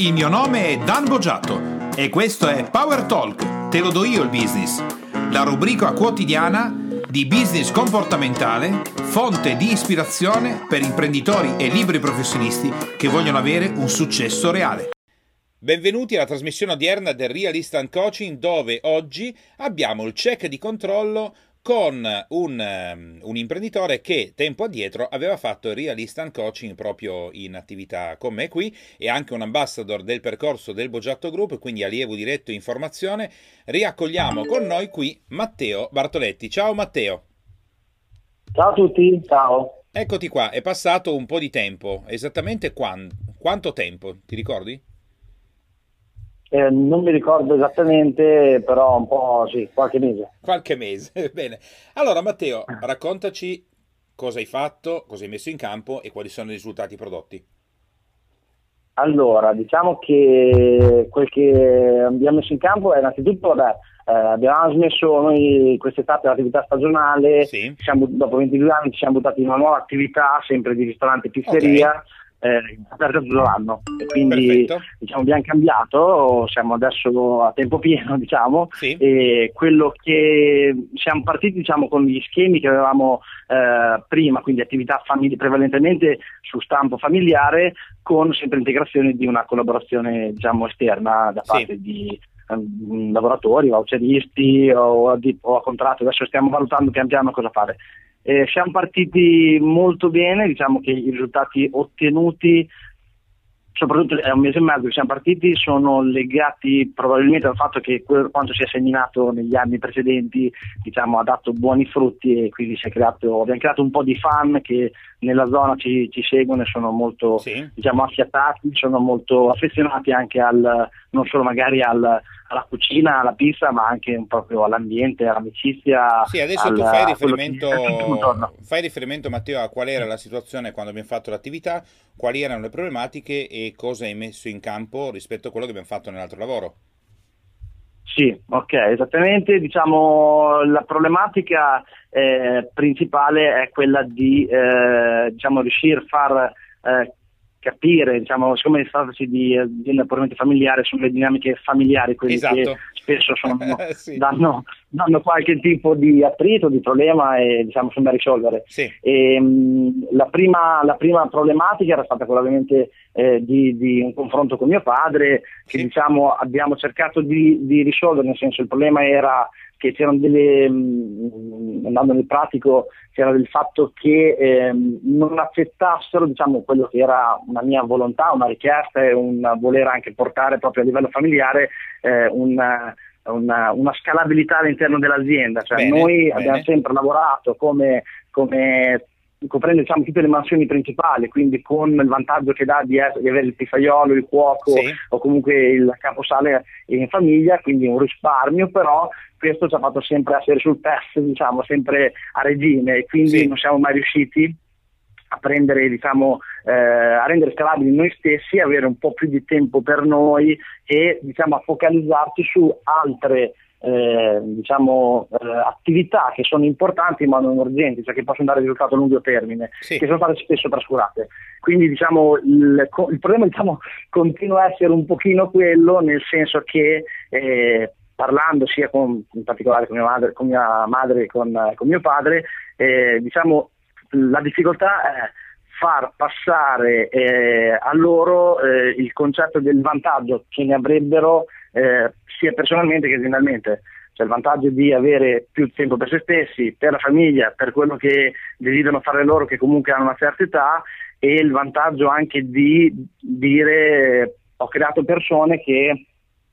Il mio nome è Dan Boggiato e questo è Power Talk, te lo do io il business, la rubrica quotidiana di business comportamentale, fonte di ispirazione per imprenditori e liberi professionisti che vogliono avere un successo reale. Benvenuti alla trasmissione odierna del Real Instant Coaching dove oggi abbiamo il check di controllo con un, um, un, imprenditore che tempo addietro aveva fatto il Real Instant Coaching proprio in attività con me qui e anche un ambassador del percorso del Boggiatto Group, quindi allievo diretto in formazione. Riaccogliamo con noi qui Matteo Bartoletti. Ciao Matteo. Ciao a tutti, ciao. Eccoti qua, è passato un po' di tempo, esattamente quando, quanto tempo, ti ricordi? Eh, non mi ricordo esattamente, però un po' sì, qualche mese. Qualche mese, bene. Allora Matteo, raccontaci cosa hai fatto, cosa hai messo in campo e quali sono i risultati prodotti. Allora, diciamo che quel che abbiamo messo in campo è innanzitutto, beh, eh, abbiamo smesso noi quest'estate l'attività stagionale, sì. siamo, dopo 22 anni ci siamo buttati in una nuova attività, sempre di ristorante e pizzeria. Okay eh, tutto l'anno e quindi diciamo, abbiamo cambiato, siamo adesso a tempo pieno diciamo, sì. e quello che siamo partiti diciamo, con gli schemi che avevamo eh, prima, quindi attività famiglie, prevalentemente su stampo familiare con sempre integrazione di una collaborazione diciamo, esterna da parte sì. di um, lavoratori, voucheristi o, o a contratto, adesso stiamo valutando pian piano cosa fare. Eh, siamo partiti molto bene, diciamo che i risultati ottenuti, soprattutto è un mese e mezzo che siamo partiti, sono legati probabilmente al fatto che quanto si è seminato negli anni precedenti diciamo, ha dato buoni frutti e quindi creato, abbiamo creato un po' di fan che nella zona ci, ci seguono e sono molto sì. diciamo, affiatati, sono molto affezionati anche al, non solo magari al, alla cucina, alla pizza, ma anche proprio all'ambiente, all'amicizia. Sì, adesso al, tu fai riferimento, fai riferimento, Matteo, a qual era la situazione quando abbiamo fatto l'attività, quali erano le problematiche e cosa hai messo in campo rispetto a quello che abbiamo fatto nell'altro lavoro. Sì, ok, esattamente. Diciamo, la problematica eh, principale è quella di eh, diciamo, riuscire a far eh, capire, diciamo, siccome trattasi di azienda puramente familiare, sono le dinamiche familiari quelle esatto. che spesso sono, sì. danno, danno, qualche tipo di attrito, di problema e diciamo sono da risolvere. Sì. E, mh, la, prima, la, prima, problematica era stata quella ovviamente eh, di, di, un confronto con mio padre che sì. diciamo abbiamo cercato di, di risolvere, nel senso il problema era che c'erano delle, mh, andando nel pratico, c'era del fatto che ehm, non accettassero diciamo, quello che era una mia volontà, una richiesta e un voler anche portare proprio a livello familiare eh, una, una, una, scalabilità all'interno dell'azienda. Cioè, bene, noi bene. abbiamo sempre lavorato come, come coprendo diciamo, tutte le mansioni principali, quindi con il vantaggio che dà di, essere, di avere il pifaiolo, il cuoco sì. o comunque il caposale in famiglia, quindi un risparmio, però questo ci ha fatto sempre essere sul test, diciamo, sempre a regime e quindi sì. non siamo mai riusciti a prendere, diciamo, eh, a rendere scalabili noi stessi, avere un po' più di tempo per noi e diciamo, a focalizzarci su altre eh, diciamo, eh, attività che sono importanti ma non urgenti, cioè che possono dare risultato a lungo termine, sì. che sono state spesso trascurate. Quindi diciamo, il, il, problema diciamo, continua a essere un pochino quello, nel senso che eh, parlando sia con, in particolare con mia madre, con, mia madre e con, con mio padre, eh, diciamo, la difficoltà è far passare eh, a loro eh, il concetto del vantaggio che ne avrebbero eh, sia personalmente che aziendalmente. Cioè il vantaggio di avere più tempo per se stessi, per la famiglia, per quello che desiderano fare loro che comunque hanno una certa età e il vantaggio anche di dire ho creato persone che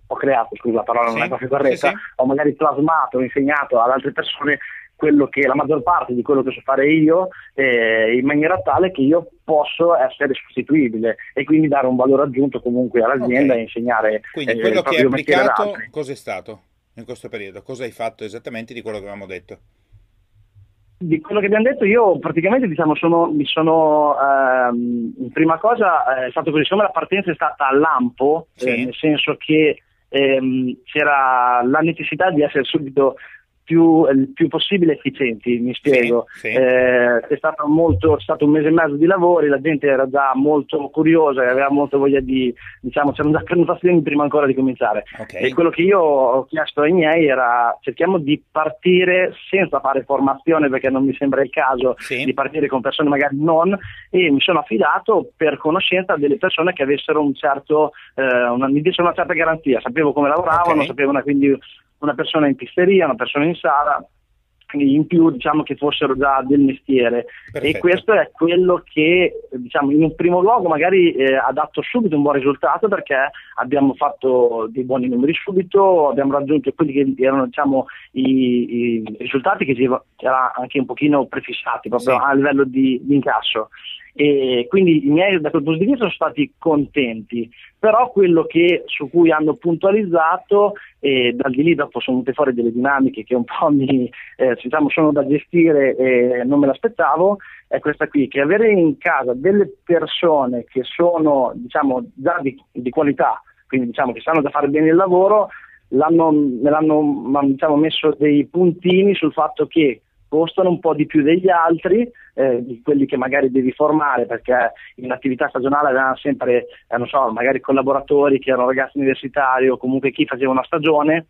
ho creato, scusa la parola non è proprio corretta, sì, sì. ho magari plasmato, insegnato ad altre persone quello che la maggior parte di quello che so fare io eh, in maniera tale che io posso essere sostituibile e quindi dare un valore aggiunto comunque all'azienda okay. e insegnare quindi eh, quello che hai applicato cos'è stato in questo periodo cosa hai fatto esattamente di quello che avevamo detto di quello che abbiamo detto io praticamente diciamo sono, mi sono ehm, prima cosa eh, è stato così siccome la partenza è stata a lampo sì. eh, nel senso che ehm, c'era la necessità di essere subito più, il più possibile efficienti, mi spiego. Sì, sì. Eh, è, stato molto, è stato un mese e mezzo di lavori, la gente era già molto curiosa e aveva molta voglia di, diciamo, c'erano già prenotazioni prima ancora di cominciare. Okay. E quello che io ho chiesto ai miei era cerchiamo di partire senza fare formazione perché non mi sembra il caso sì. di partire con persone magari non e mi sono affidato per conoscenza delle persone che avessero un certo, eh, una, mi dessero una certa garanzia, sapevo come lavoravano, okay. sapevo una, quindi una persona in pisteria, una persona in sala, in più diciamo che fossero già del mestiere Perfetto. e questo è quello che diciamo in un primo luogo magari eh, ha dato subito un buon risultato perché abbiamo fatto dei buoni numeri subito, abbiamo raggiunto quelli che erano diciamo i, i risultati che si erano anche un pochino prefissati proprio sì. a livello di, di incasso e quindi i miei da quel punto di vista sono stati contenti, però quello che, su cui hanno puntualizzato e dal di lì dopo sono venute fuori delle dinamiche che un po' mi, eh, diciamo, sono da gestire e non me l'aspettavo, è questa qui, che avere in casa delle persone che sono diciamo, già di, di qualità, quindi diciamo, che sanno da fare bene il lavoro, l'hanno, me l'hanno diciamo, messo dei puntini sul fatto che costano un po' di più degli altri, eh, di quelli che magari devi formare, perché in attività stagionale avevano sempre, eh, non so, magari collaboratori che erano ragazzi universitari o comunque chi faceva una stagione,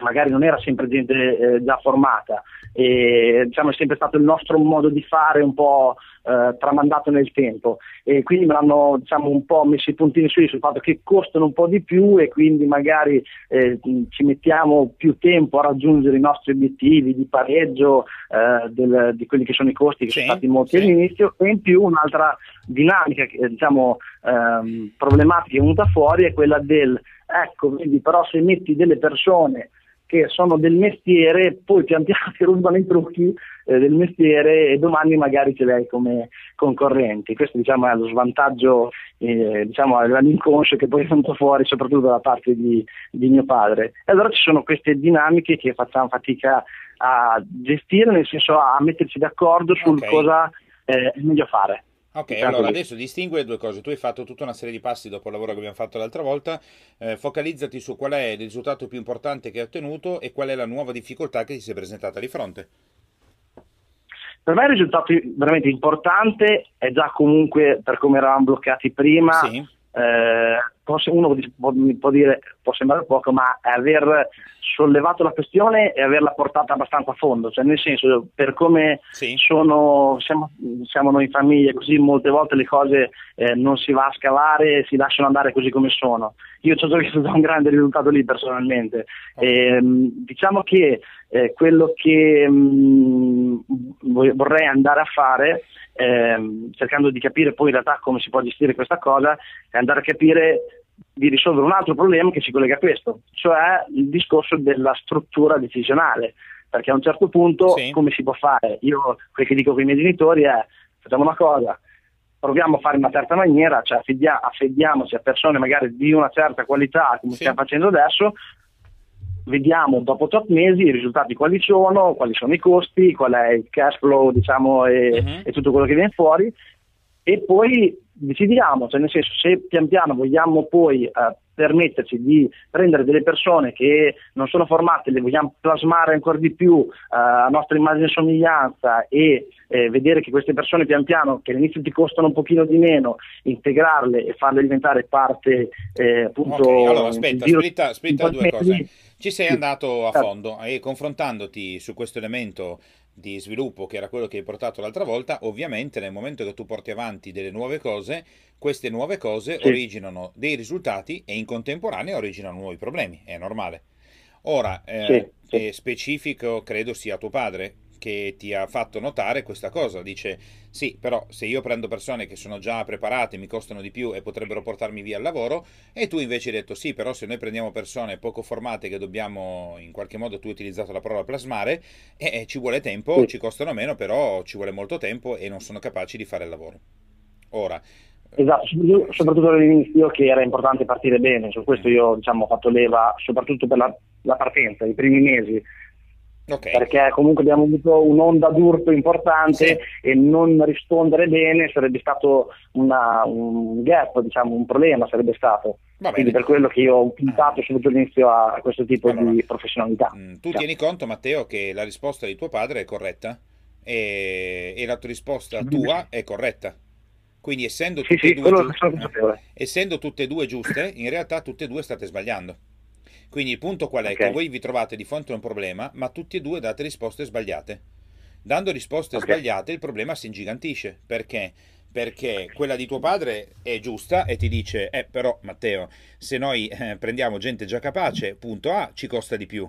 magari non era sempre gente eh, già formata e diciamo è sempre stato il nostro modo di fare un po' eh, tramandato nel tempo e quindi me l'hanno diciamo, un po' messo i puntini sui sul fatto che costano un po' di più e quindi magari eh, ci mettiamo più tempo a raggiungere i nostri obiettivi di pareggio eh, del, di quelli che sono i costi che sì, sono stati molti sì. all'inizio e in più un'altra dinamica diciamo, ehm, problematica che è venuta fuori è quella del ecco vedi però se metti delle persone che sono del mestiere, poi pian piano ti rubano i trucchi eh, del mestiere e domani magari ce li hai come concorrenti. Questo diciamo, è lo svantaggio eh, diciamo, all'inconscio che poi è venuto fuori soprattutto da parte di, di mio padre. E allora ci sono queste dinamiche che facciamo fatica a gestire, nel senso a metterci d'accordo sul okay. cosa eh, è meglio fare. Ok, allora adesso distingue due cose. Tu hai fatto tutta una serie di passi dopo il lavoro che abbiamo fatto l'altra volta. Eh, focalizzati su qual è il risultato più importante che hai ottenuto e qual è la nuova difficoltà che ti si è presentata di fronte. Per me il risultato veramente importante è già comunque per come eravamo bloccati prima. Sì. Eh, uno può, può, dire, può sembrare poco, ma aver sollevato la questione e averla portata abbastanza a fondo, cioè nel senso per come sì. sono, siamo, siamo, noi in famiglia, così molte volte le cose eh, non si va a scavare, si lasciano andare così come sono. Io ci ho visto un grande risultato lì personalmente. E, diciamo che eh, quello che mh, vorrei andare a fare ehm, cercando di capire poi in realtà come si può gestire questa cosa, è andare a capire di risolvere un altro problema che si collega a questo, cioè il discorso della struttura decisionale, perché a un certo punto sì. come si può fare? Io quel che dico con i miei genitori è facciamo una cosa, proviamo a fare in una certa maniera, cioè affidia- affediamoci a persone magari di una certa qualità come sì. stiamo facendo adesso, vediamo dopo tot mesi i risultati quali sono, quali sono i costi, qual è il cash flow diciamo, e, uh-huh. e tutto quello che viene fuori e poi decidiamo, cioè nel senso se pian piano vogliamo poi eh, permetterci di prendere delle persone che non sono formate, le vogliamo plasmare ancora di più eh, a nostra immagine e somiglianza e eh, vedere che queste persone pian piano, che all'inizio ti costano un pochino di meno, integrarle e farle diventare parte eh, appunto... Okay, allora aspetta, splitta, splitta due cose. Ci sei andato a certo. fondo e confrontandoti su questo elemento di sviluppo che era quello che hai portato l'altra volta, ovviamente nel momento che tu porti avanti delle nuove cose, queste nuove cose sì. originano dei risultati e in contemporanea originano nuovi problemi, è normale. Ora, eh, sì, sì. specifico credo sia tuo padre, che ti ha fatto notare questa cosa. Dice: Sì, però se io prendo persone che sono già preparate, mi costano di più e potrebbero portarmi via al lavoro, e tu invece hai detto: Sì, però se noi prendiamo persone poco formate che dobbiamo in qualche modo, tu hai utilizzato la parola plasmare, e, e ci vuole tempo, sì. ci costano meno, però ci vuole molto tempo e non sono capaci di fare il lavoro. Ora. Esatto, soprattutto all'inizio che era importante partire bene, su questo io diciamo, ho fatto leva soprattutto per la, la partenza, i primi mesi Okay. Perché comunque abbiamo avuto un'onda d'urto importante sì. e non rispondere bene sarebbe stato una, un gap, diciamo, un problema sarebbe stato. Quindi per quello che io ho puntato subito all'inizio a questo tipo allora, di professionalità. Mm, tu cioè. tieni conto, Matteo, che la risposta di tuo padre è corretta e, e la tua risposta tua è corretta. Quindi essendo tutte, sì, sì, due giuste, essendo tutte e due giuste, in realtà tutte e due state sbagliando. Quindi il punto qual è? Okay. Che voi vi trovate di fronte a un problema, ma tutti e due date risposte sbagliate. Dando risposte okay. sbagliate il problema si ingigantisce. Perché? Perché quella di tuo padre è giusta e ti dice, eh però Matteo, se noi eh, prendiamo gente già capace, punto A, ci costa di più.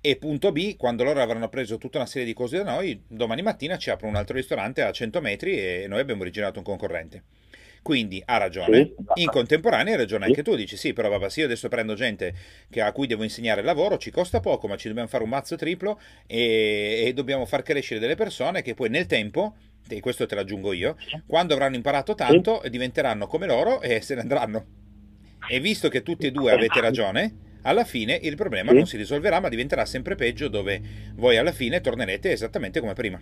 E punto B, quando loro avranno preso tutta una serie di cose da noi, domani mattina ci aprono un altro ristorante a 100 metri e noi abbiamo originato un concorrente. Quindi ha ragione. Sì, in contemporanea hai ragione sì. anche tu. Dici sì, però vabbè, se io adesso prendo gente a cui devo insegnare il lavoro, ci costa poco, ma ci dobbiamo fare un mazzo triplo e, e dobbiamo far crescere delle persone che poi nel tempo e questo te l'aggiungo io, quando avranno imparato tanto diventeranno come loro e se ne andranno. E visto che tutti e due avete ragione, alla fine il problema non si risolverà, ma diventerà sempre peggio, dove voi alla fine tornerete esattamente come prima,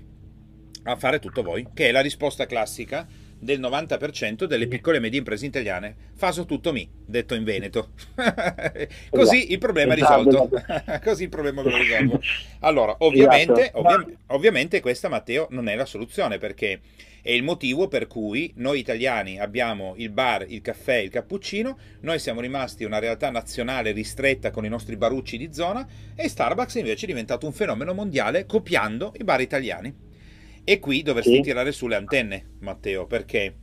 a fare tutto voi, che è la risposta classica del 90% delle piccole e medie imprese italiane. Faso tutto mi, detto in Veneto. Così esatto. il problema è esatto, risolto. Esatto. Così il problema lo risolvo. Allora, ovviamente, ovvi- ovviamente questa, Matteo, non è la soluzione perché è il motivo per cui noi italiani abbiamo il bar, il caffè, il cappuccino, noi siamo rimasti una realtà nazionale ristretta con i nostri barucci di zona e Starbucks invece è diventato un fenomeno mondiale copiando i bar italiani. E qui dovresti sì. tirare sulle antenne, Matteo, perché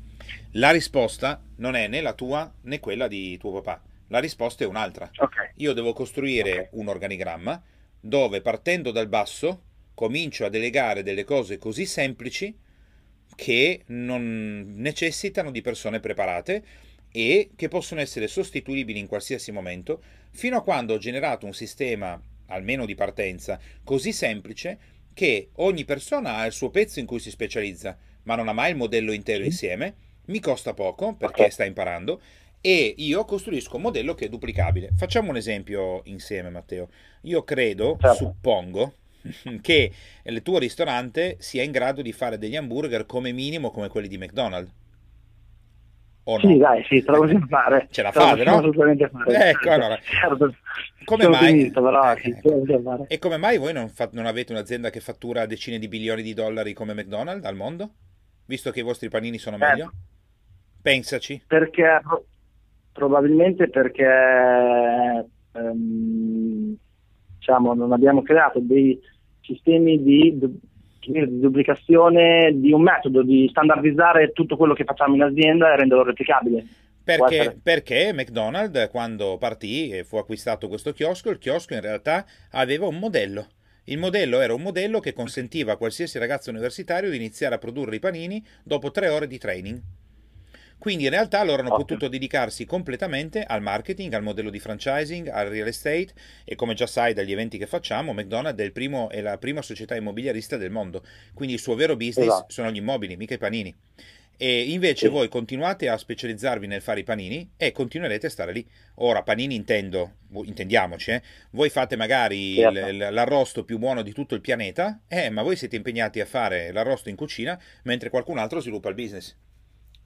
la risposta non è né la tua né quella di tuo papà. La risposta è un'altra. Okay. Io devo costruire okay. un organigramma dove partendo dal basso comincio a delegare delle cose così semplici che non necessitano di persone preparate e che possono essere sostituibili in qualsiasi momento, fino a quando ho generato un sistema, almeno di partenza, così semplice che ogni persona ha il suo pezzo in cui si specializza, ma non ha mai il modello intero sì. insieme, mi costa poco perché okay. sta imparando e io costruisco un modello che è duplicabile. Facciamo un esempio insieme, Matteo. Io credo, certo. suppongo, che il tuo ristorante sia in grado di fare degli hamburger come minimo come quelli di McDonald's. O no? Sì, dai, sì, te possiamo fare. Ce la fate, no? Assolutamente fare. Ecco, allora. Certo. Come mai? Finito, però, sì, eh, e come mai voi non, fa... non, avete un'azienda che fattura decine di bilioni di dollari come McDonald's al mondo? Visto che i vostri panini sono eh, meglio? Pensaci. Perché probabilmente perché ehm, diciamo, non abbiamo creato dei sistemi di di duplicazione di un metodo, di standardizzare tutto quello che facciamo in azienda e renderlo replicabile. Perché, perché, McDonald's quando partì e fu acquistato questo chiosco, il chiosco in realtà aveva un modello. Il modello era un modello che consentiva a qualsiasi ragazzo universitario di iniziare a produrre i panini dopo tre ore di training. Quindi in realtà loro hanno Ottimo. potuto dedicarsi completamente al marketing, al modello di franchising, al real estate e come già sai dagli eventi che facciamo, McDonald's è, primo, è la prima società immobiliarista del mondo, quindi il suo vero business esatto. sono gli immobili, mica i panini. E invece sì. voi continuate a specializzarvi nel fare i panini e continuerete a stare lì. Ora, panini intendo, intendiamoci, eh? voi fate magari certo. l- l'arrosto più buono di tutto il pianeta, eh, ma voi siete impegnati a fare l'arrosto in cucina mentre qualcun altro sviluppa il business.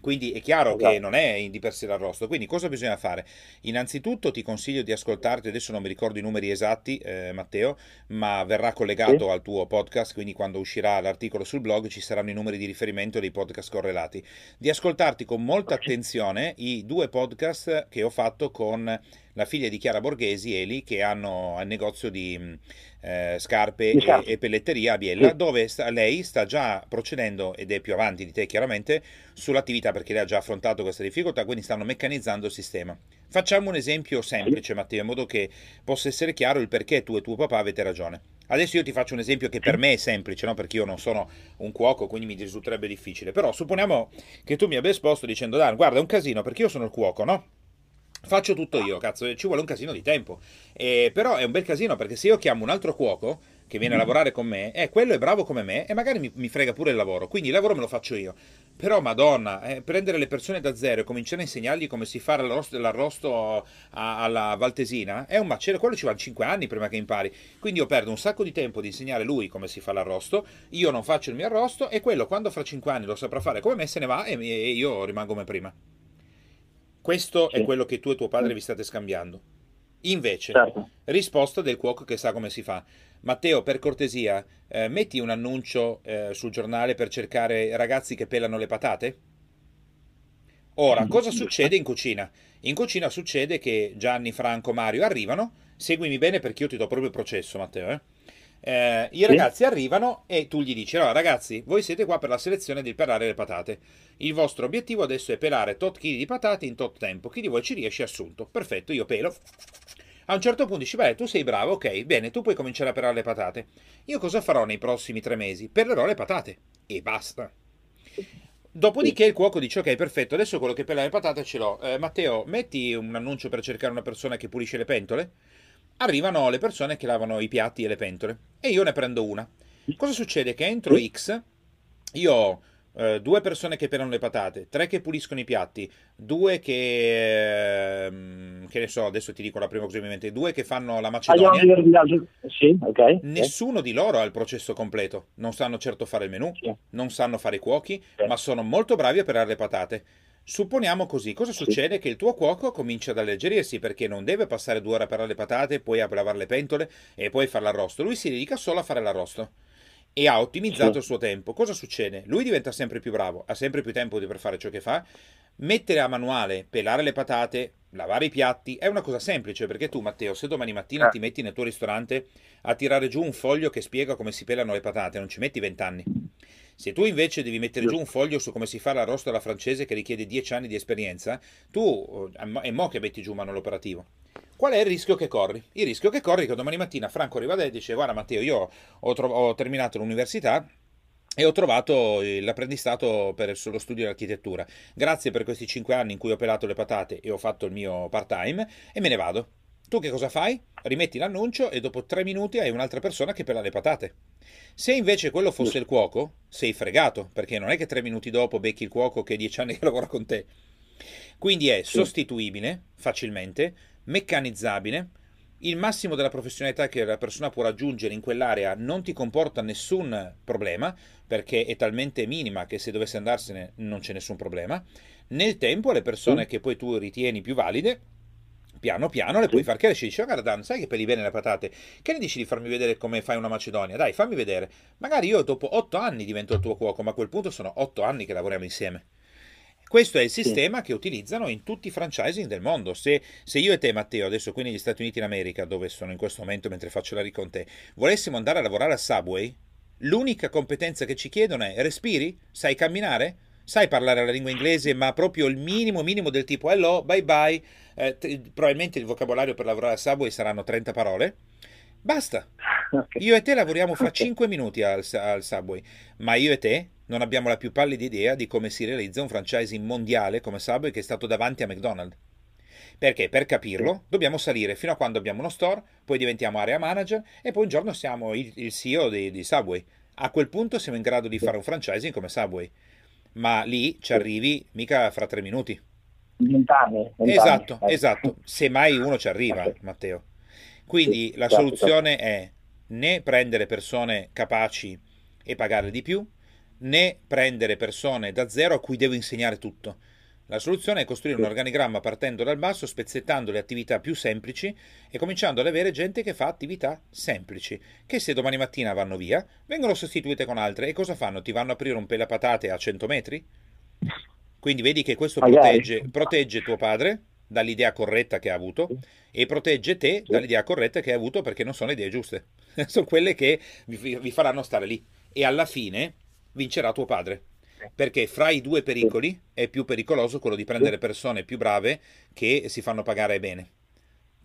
Quindi è chiaro esatto. che non è di per sé l'arrosto. Quindi cosa bisogna fare? Innanzitutto ti consiglio di ascoltarti, adesso non mi ricordo i numeri esatti, eh, Matteo, ma verrà collegato sì. al tuo podcast, quindi quando uscirà l'articolo sul blog ci saranno i numeri di riferimento dei podcast correlati. Di ascoltarti con molta attenzione i due podcast che ho fatto con la figlia di Chiara Borghesi, Eli, che hanno il negozio di eh, scarpe e, e, pelletteria a Biella, sì. dove sta, lei sta già procedendo, ed è più avanti di te chiaramente, sull'attività perché lei ha già affrontato questa difficoltà, quindi stanno meccanizzando il sistema. Facciamo un esempio semplice, Matteo, in modo che possa essere chiaro il perché tu e tuo papà avete ragione. Adesso io ti faccio un esempio che per me è semplice, no? perché io non sono un cuoco, quindi mi risulterebbe difficile. Però supponiamo che tu mi abbia esposto dicendo, Dan, guarda, è un casino perché io sono il cuoco, no? Faccio tutto io, cazzo, ci vuole un casino di tempo. Eh, però è un bel casino perché se io chiamo un altro cuoco che viene a mm. lavorare con me, eh, quello è bravo come me e magari mi, mi, frega pure il lavoro, quindi il lavoro me lo faccio io. Però, madonna, eh, prendere le persone da zero e cominciare a insegnargli come si fa l'arrosto, l'arrosto a, alla Valtesina è un macello. Quello ci vanno 5 anni prima che impari. Quindi io perdo un sacco di tempo di insegnare lui come si fa l'arrosto. Io non faccio il mio arrosto e quello quando fra 5 anni lo saprà fare come me se ne va e, e io rimango come prima. Questo sì. è quello che tu e tuo padre vi state scambiando. Invece, certo. risposta del cuoco che sa come si fa. Matteo, per cortesia, eh, metti un annuncio eh, sul giornale per cercare ragazzi che pelano le patate? Ora, cosa succede in cucina? In cucina succede che Gianni, Franco, Mario arrivano. Seguimi bene perché io ti do proprio il processo, Matteo. Eh? Eh, I ragazzi sì. arrivano e tu gli dici: Allora, ragazzi, voi siete qua per la selezione di pelare le patate. Il vostro obiettivo adesso è pelare tot chili di patate in tot tempo. Chi di voi ci riesce assunto? Perfetto, io pelo. A un certo punto dici, beh, tu sei bravo, ok, bene, tu puoi cominciare a pelare le patate. Io cosa farò nei prossimi tre mesi? Pelerò le patate. E basta. Dopodiché il cuoco dice, ok, perfetto, adesso quello che pela le patate ce l'ho. Eh, Matteo, metti un annuncio per cercare una persona che pulisce le pentole? Arrivano le persone che lavano i piatti e le pentole. E io ne prendo una. Cosa succede? Che entro X io ho eh, due persone che pelano le patate, tre che puliscono i piatti, due che, eh, che ne so, adesso ti dico la prima cosa che mi viene due che fanno la macedonia. Sì, okay. Nessuno di loro ha il processo completo, non sanno certo fare il menù, sì. non sanno fare i cuochi, sì. ma sono molto bravi a pelare le patate. Supponiamo così, cosa succede? Sì. Che il tuo cuoco comincia ad alleggerirsi perché non deve passare due ore a pelare le patate, poi a lavare le pentole e poi fare l'arrosto. Lui si dedica solo a fare l'arrosto e ha ottimizzato sì. il suo tempo. Cosa succede? Lui diventa sempre più bravo, ha sempre più tempo per fare ciò che fa. Mettere a manuale, pelare le patate, lavare i piatti è una cosa semplice perché tu, Matteo, se domani mattina ah. ti metti nel tuo ristorante a tirare giù un foglio che spiega come si pelano le patate, non ci metti vent'anni. Se tu invece devi mettere giù un foglio su come si fa l'arrosto alla francese che richiede dieci anni di esperienza, tu eh, è mo che metti giù un manuale operativo. Qual è il rischio che corri? Il rischio che corri è che domani mattina Franco arriva da e dice guarda Matteo io ho, tro- ho terminato l'università e ho trovato l'apprendistato per lo studio di architettura. Grazie per questi cinque anni in cui ho pelato le patate e ho fatto il mio part-time e me ne vado. Tu che cosa fai? Rimetti l'annuncio e dopo tre minuti hai un'altra persona che pela le patate. Se invece quello fosse il cuoco, sei fregato, perché non è che tre minuti dopo becchi il cuoco che è dieci anni che lavora con te. Quindi è sostituibile facilmente, meccanizzabile, il massimo della professionalità che la persona può raggiungere in quell'area non ti comporta nessun problema, perché è talmente minima che se dovesse andarsene non c'è nessun problema. Nel tempo le persone che poi tu ritieni più valide, piano piano le puoi far crescere. Dici, oh, guarda Dan, sai che peli bene le patate? Che ne dici di farmi vedere come fai una Macedonia? Dai, fammi vedere. Magari io dopo otto anni divento il tuo cuoco, ma a quel punto sono otto anni che lavoriamo insieme. Questo è il sistema che utilizzano in tutti i franchising del mondo. Se, se, io e te, Matteo, adesso qui negli Stati Uniti d'America, dove sono in questo momento mentre faccio la con te, volessimo andare a lavorare a Subway, l'unica competenza che ci chiedono è respiri? Sai camminare? Sai parlare la lingua inglese, ma proprio il minimo minimo del tipo hello, bye bye. Eh, t- probabilmente il vocabolario per lavorare a Subway saranno 30 parole. Basta. Okay. Io e te lavoriamo fra okay. 5 minuti al, al Subway, ma io e te non abbiamo la più pallida idea di come si realizza un franchising mondiale come Subway che è stato davanti a McDonald's. Perché per capirlo dobbiamo salire fino a quando abbiamo uno store, poi diventiamo area manager e poi un giorno siamo il, il CEO di, di, Subway. A quel punto siamo in grado di fare un franchising come Subway. Ma lì ci arrivi mica fra tre minuti. Vent'anni. Esatto, esatto. Se mai uno ci arriva, okay. Matteo. Quindi la certo, soluzione certo. è né prendere persone capaci e pagare di più, né prendere persone da zero a cui devo insegnare tutto. La soluzione è costruire un organigramma partendo dal basso, spezzettando le attività più semplici e cominciando ad avere gente che fa attività semplici, che se domani mattina vanno via, vengono sostituite con altre. E cosa fanno? Ti vanno a aprire un pelapatate a 100 metri? Quindi vedi che questo protegge, protegge tuo padre dall'idea corretta che ha avuto e protegge te dall'idea corretta che hai avuto perché non sono idee giuste. sono quelle che vi, vi faranno stare lì. E alla fine vincerà tuo padre. Perché fra i due pericoli è più pericoloso quello di prendere persone più brave che si fanno pagare bene,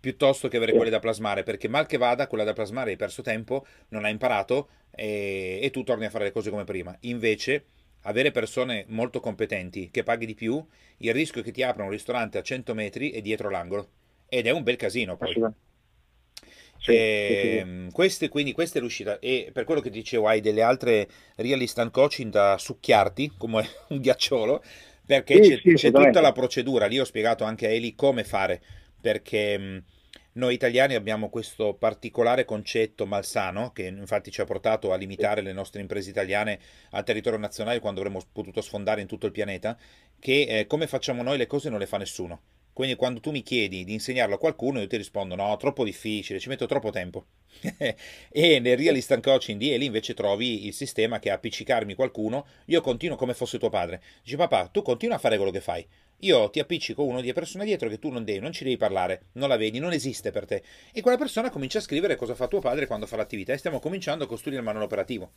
piuttosto che avere quelle da plasmare, perché mal che vada, quella da plasmare hai perso tempo, non hai imparato e, e tu torni a fare le cose come prima. Invece, avere persone molto competenti che paghi di più, il rischio è che ti aprano un ristorante a 100 metri e dietro l'angolo. Ed è un bel casino poi. Sì, e, ehm, sì, queste, quindi questa è l'uscita e per quello che dicevo hai delle altre real instant coaching da succhiarti come un ghiacciolo perché c'è, c'è tutta la procedura. Lì ho spiegato anche a Eli come fare perché noi italiani abbiamo questo particolare concetto malsano che infatti ci ha portato a limitare le nostre imprese italiane al territorio nazionale quando avremmo potuto sfondare in tutto il pianeta, che eh, come facciamo noi le cose non le fa nessuno. Quindi quando tu mi chiedi di insegnarlo a qualcuno, io ti rispondo no, troppo difficile, ci metto troppo tempo. e nel Real Instant Coaching di Eli invece trovi il sistema che appiccicarmi qualcuno, io continuo come fosse tuo padre. Dici papà, tu continua a fare quello che fai. Io ti appiccico uno di persone dietro che tu non devi, non ci devi parlare, non la vedi, non esiste per te. E quella persona comincia a scrivere cosa fa tuo padre quando fa l'attività e stiamo cominciando a costruire il manuale operativo.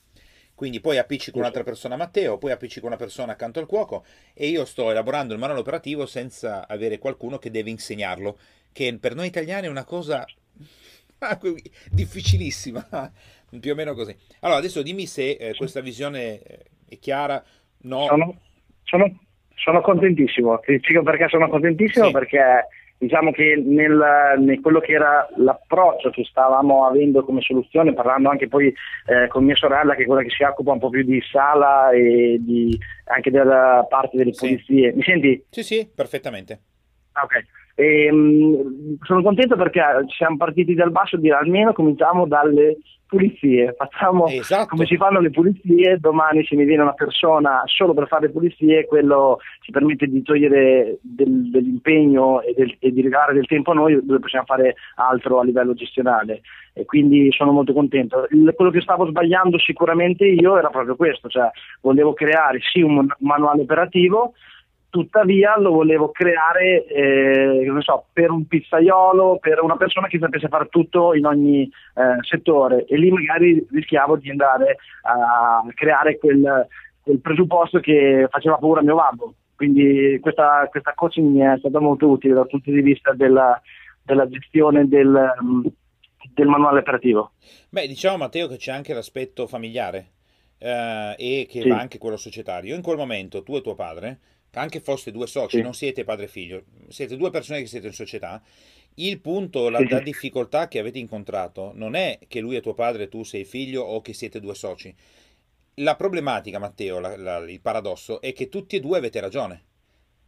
Quindi poi appiccico un'altra persona a Matteo, poi appiccico una persona accanto al cuoco e io sto elaborando il manuale operativo senza avere qualcuno che deve insegnarlo, che per noi italiani è una cosa difficilissima, più o meno così. Allora, adesso dimmi se eh, questa visione eh, è chiara. No. Sono, sono, sono contentissimo, ti dico perché sono contentissimo, sì. perché diciamo che nel, nel, quello che era l'approccio che stavamo avendo come soluzione, parlando anche poi eh, con mia sorella che è quella che si occupa un po' più di sala e di, anche della parte delle sì. pulizie. Mi senti? Sì, sì, perfettamente. Ah, ok. E, mh, sono contento perché siamo partiti dal basso dire almeno cominciamo dalle pulizie, facciamo esatto. come si fanno le pulizie, domani se mi viene una persona solo per fare pulizie, quello ci permette di togliere del, dell'impegno e, del, e, di regalare del tempo a noi dove possiamo fare altro a livello gestionale e quindi sono molto contento. Il, quello che stavo sbagliando sicuramente io era proprio questo, cioè volevo creare sì un manuale operativo, tuttavia lo volevo creare eh, so, per un pizzaiolo, per una persona che sapesse fare tutto in ogni eh, settore e lì magari rischiavo di andare a creare quel, quel presupposto che faceva paura a mio babbo. Quindi questa, questa coaching mi è stata molto utile dal punto di vista della, della gestione del, del, manuale operativo. Beh, diciamo Matteo che c'è anche l'aspetto familiare eh, e che sì. va anche quello societario. In quel momento tu e tuo padre anche foste due soci, sì. non siete padre e figlio, siete due persone che siete in società, il punto, la, la, difficoltà che avete incontrato non è che lui è tuo padre e tu sei figlio o che siete due soci. La problematica, Matteo, la, la, il paradosso, è che tutti e due avete ragione.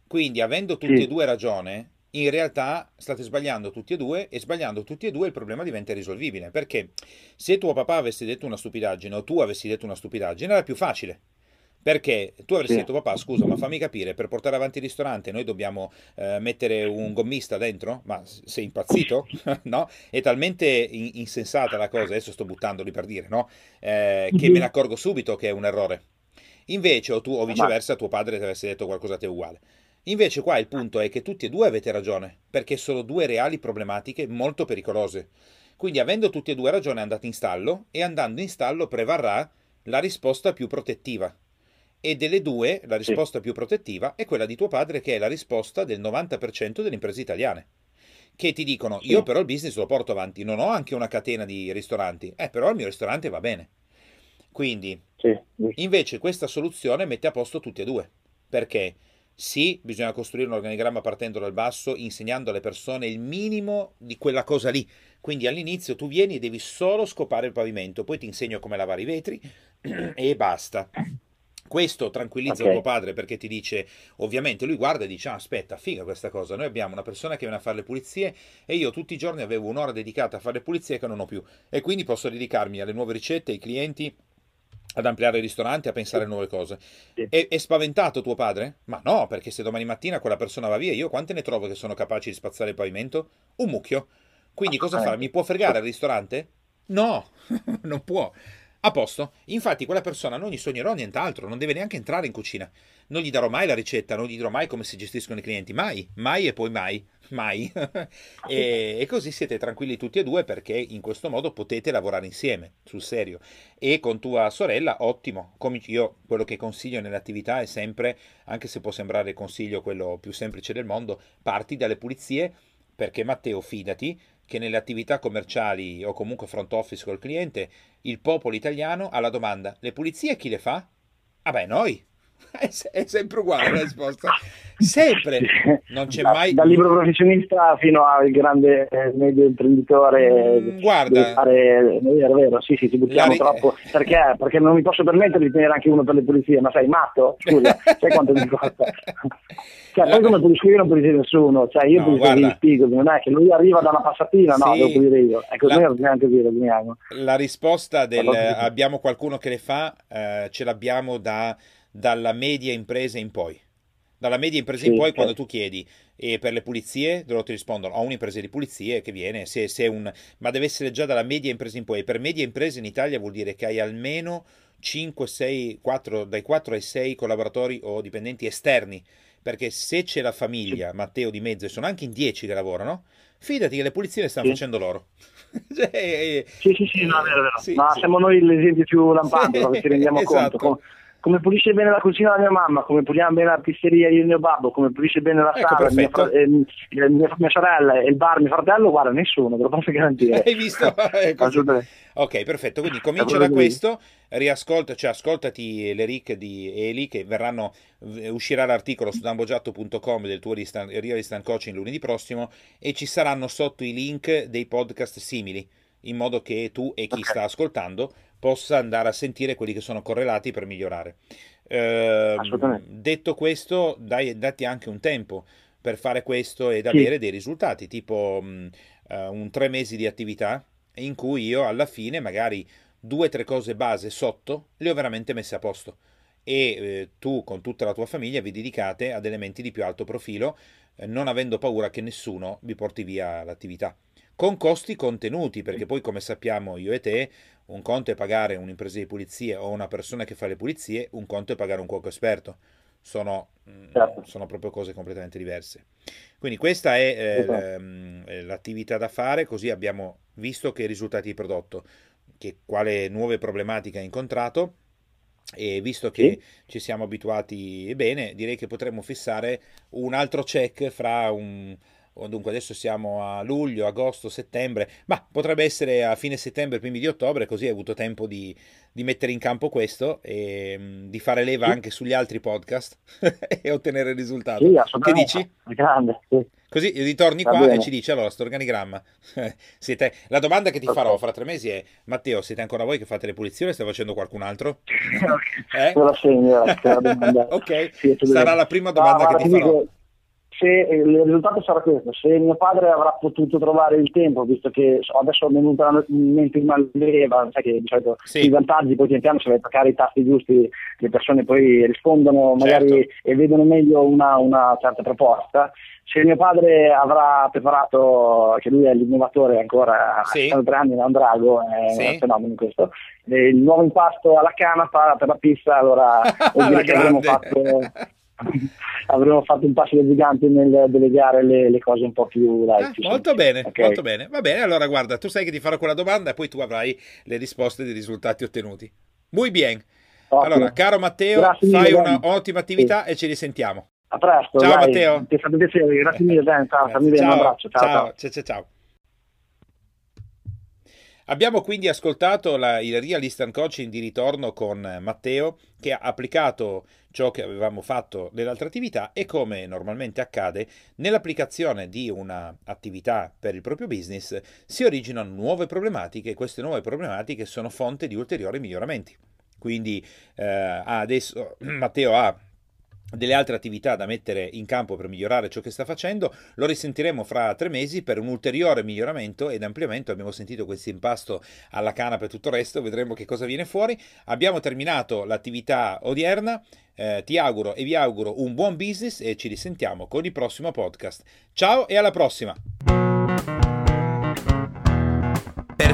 Quindi, avendo tutti sì. e due ragione, in realtà state sbagliando tutti e due e sbagliando tutti e due il problema diventa irrisolvibile. Perché se tuo papà avesse detto una stupidaggine o tu avessi detto una stupidaggine, era più facile perché tu avresti sì. detto, papà, scusa, ma fammi capire, per portare avanti il ristorante noi dobbiamo eh, mettere un gommista dentro? Ma sei impazzito? no? È talmente in- insensata la cosa, adesso sto buttandoli per dire, no? Eh, che me ne accorgo subito che è un errore. Invece, o tu, o viceversa, tuo padre ti avesse detto qualcosa a te uguale. Invece qua il punto è che tutti e due avete ragione, perché sono due reali problematiche molto pericolose. Quindi avendo tutti e due ragione andate in stallo e andando in stallo prevarrà la risposta più protettiva e delle due la risposta sì. più protettiva è quella di tuo padre che è la risposta del 90% delle imprese italiane che ti dicono sì. io però il business lo porto avanti, non ho anche una catena di ristoranti, eh però il mio ristorante va bene. Quindi sì. invece questa soluzione mette a posto tutti e due, perché sì, bisogna costruire un organigramma partendo dal basso, insegnando alle persone il minimo di quella cosa lì. Quindi all'inizio tu vieni e devi solo scopare il pavimento, poi ti insegno come lavare i vetri e basta. Questo tranquillizza okay. tuo padre perché ti dice, ovviamente lui guarda e dice, ah, aspetta, figa questa cosa, noi abbiamo una persona che viene a fare le pulizie e io tutti i giorni avevo un'ora dedicata a fare le pulizie che non ho più e quindi posso dedicarmi alle nuove ricette, ai clienti, ad ampliare il ristorante, a pensare a nuove cose. È, è, spaventato tuo padre? Ma no, perché se domani mattina quella persona va via, io quante ne trovo che sono capaci di spazzare il pavimento? Un mucchio. Quindi cosa fa? Mi può fregare al ristorante? No, non può. A posto. Infatti quella persona non gli sognerò nient'altro, non deve neanche entrare in cucina. Non gli darò mai la ricetta, non gli dirò mai come si gestiscono i clienti, mai, mai e poi mai, mai. e, e, così siete tranquilli tutti e due perché in questo modo potete lavorare insieme, sul serio. E con tua sorella, ottimo. Come io quello che consiglio nell'attività è sempre, anche se può sembrare il consiglio quello più semplice del mondo, parti dalle pulizie perché Matteo, fidati, che nelle attività commerciali o comunque front office col cliente, il popolo italiano ha la domanda: le pulizie chi le fa? Ah beh, noi. È, sempre uguale la risposta. Sempre. Non c'è da, mai... Dal libro professionista fino al grande eh, medio imprenditore. Mm, guarda... Fare... È vero, è vero, sì, sì, ti buttiamo ri... troppo. Perché? Perché non mi posso permettere di tenere anche uno per le pulizie. Ma sei matto? Scusa, sai quanto mi costa? Cioè, la... poi come pulisco io non pulisce nessuno. Cioè, io no, pulisco gli spigo, non è che lui arriva da una passatina, no, sì, devo pulire io. Ecco, la... noi anche così ragioniamo. La risposta del abbiamo qualcuno che le fa, eh, ce l'abbiamo da dalla media impresa in poi. Dalla media impresa sì, in poi, certo. quando tu chiedi e per le pulizie, loro ti rispondono: Ho un'impresa di pulizie che viene, se, se un... ma deve essere già dalla media impresa in poi. E per media impresa in Italia vuol dire che hai almeno 5, 6, 4, dai 4 ai 6 collaboratori o dipendenti esterni. Perché se c'è la famiglia, sì. Matteo di mezzo, e sono anche in 10 che lavorano, fidati che le pulizie le stanno sì. facendo loro. cioè, sì, sì, sì, no, è vero, è vero. Sì, ma siamo noi l'esempio più lampante, sì, ci rendiamo esatto. conto come pulisce bene la cucina la mia mamma, come puliamo bene la pizzeria io e il mio babbo, come pulisce bene la ecco, sala, mia, eh, mia, mia, sorella e il bar, mio fratello, guarda, nessuno, te lo posso garantire. Hai visto? ok, perfetto, quindi comincia da questo, riascolta, cioè ascoltati le ric di Eli che verranno, uscirà l'articolo su dambogiatto.com del tuo Real Instant Coaching lunedì prossimo e ci saranno sotto i link dei podcast simili in modo che tu e chi okay. sta ascoltando possa andare a sentire quelli che sono correlati per migliorare. Eh, detto questo, dai, datti anche un tempo per fare questo ed avere sì. dei risultati, tipo mh, uh, un tre mesi di attività in cui io alla fine magari due o tre cose base sotto le ho veramente messe a posto e eh, tu con tutta la tua famiglia vi dedicate ad elementi di più alto profilo eh, non avendo paura che nessuno vi porti via l'attività con costi contenuti perché poi come sappiamo io e te un conto è pagare un'impresa di pulizie o una persona che fa le pulizie, un conto è pagare un cuoco esperto. Sono, mm, certo. sono proprio cose completamente diverse. Quindi questa è eh, esatto. l'attività da fare, così abbiamo visto che risultati di prodotto, che, quale nuove problematiche ha incontrato e visto che sì. ci siamo abituati bene, direi che potremmo fissare un altro check fra un dunque adesso siamo a luglio, agosto, settembre, ma potrebbe essere a fine settembre, primi di ottobre, così hai avuto tempo di, di mettere in campo questo e mm, di fare leva sì. anche sugli altri podcast e ottenere il risultato. Sì, che dici? Grande, sì. Così ritorni Va qua bene. e ci dici allora, sto organigramma. siete... La domanda che ti okay. farò fra tre mesi è: Matteo, siete ancora voi che fate le pulizie o stai facendo qualcun altro? eh? La segno, ok, sì, sarà la prima domanda no, che ti farò. Dico se eh, il risultato sarà questo, se mio padre avrà potuto trovare il tempo, visto che adesso è venuta in mente in leva, sai che di solito sì. i vantaggi poi pian piano se vai a toccare i tasti giusti le persone poi rispondono magari certo. e vedono meglio una, una, certa proposta. Se mio padre avrà preparato, che lui è l'innovatore ancora, sì. sono tre anni, è un drago, è sì. un fenomeno questo, il nuovo impasto alla canapa per la pizza, allora vuol dire che avremo fatto avremmo fatto un passo da gigante nel delegare le, le cose un po' più light. Eh, molto bene, okay. molto bene. Va bene, allora guarda, tu sai che ti farò quella domanda e poi tu avrai le risposte dei risultati ottenuti. Muy bien. Ottimo. Allora, caro Matteo, grazie fai un'ottima attività sì. e ci risentiamo. A presto. Ciao dai. Matteo. Ti fa piacere, grazie mille, Dan, ciao, fammi bene, un abbraccio. Ciao, ciao. ciao. ciao, ciao. Abbiamo quindi ascoltato la, il Real Instant Coaching di ritorno con Matteo che ha applicato ciò che avevamo fatto nell'altra attività e come normalmente accade nell'applicazione di un'attività per il proprio business si originano nuove problematiche e queste nuove problematiche sono fonte di ulteriori miglioramenti. Quindi eh, adesso Matteo ha delle altre attività da mettere in campo per migliorare ciò che sta facendo, lo risentiremo fra tre mesi per un ulteriore miglioramento ed ampliamento. Abbiamo sentito questo impasto alla canapa e tutto il resto, vedremo che cosa viene fuori. Abbiamo terminato l'attività odierna. Eh, ti auguro e vi auguro un buon business e ci risentiamo con il prossimo podcast. Ciao e alla prossima!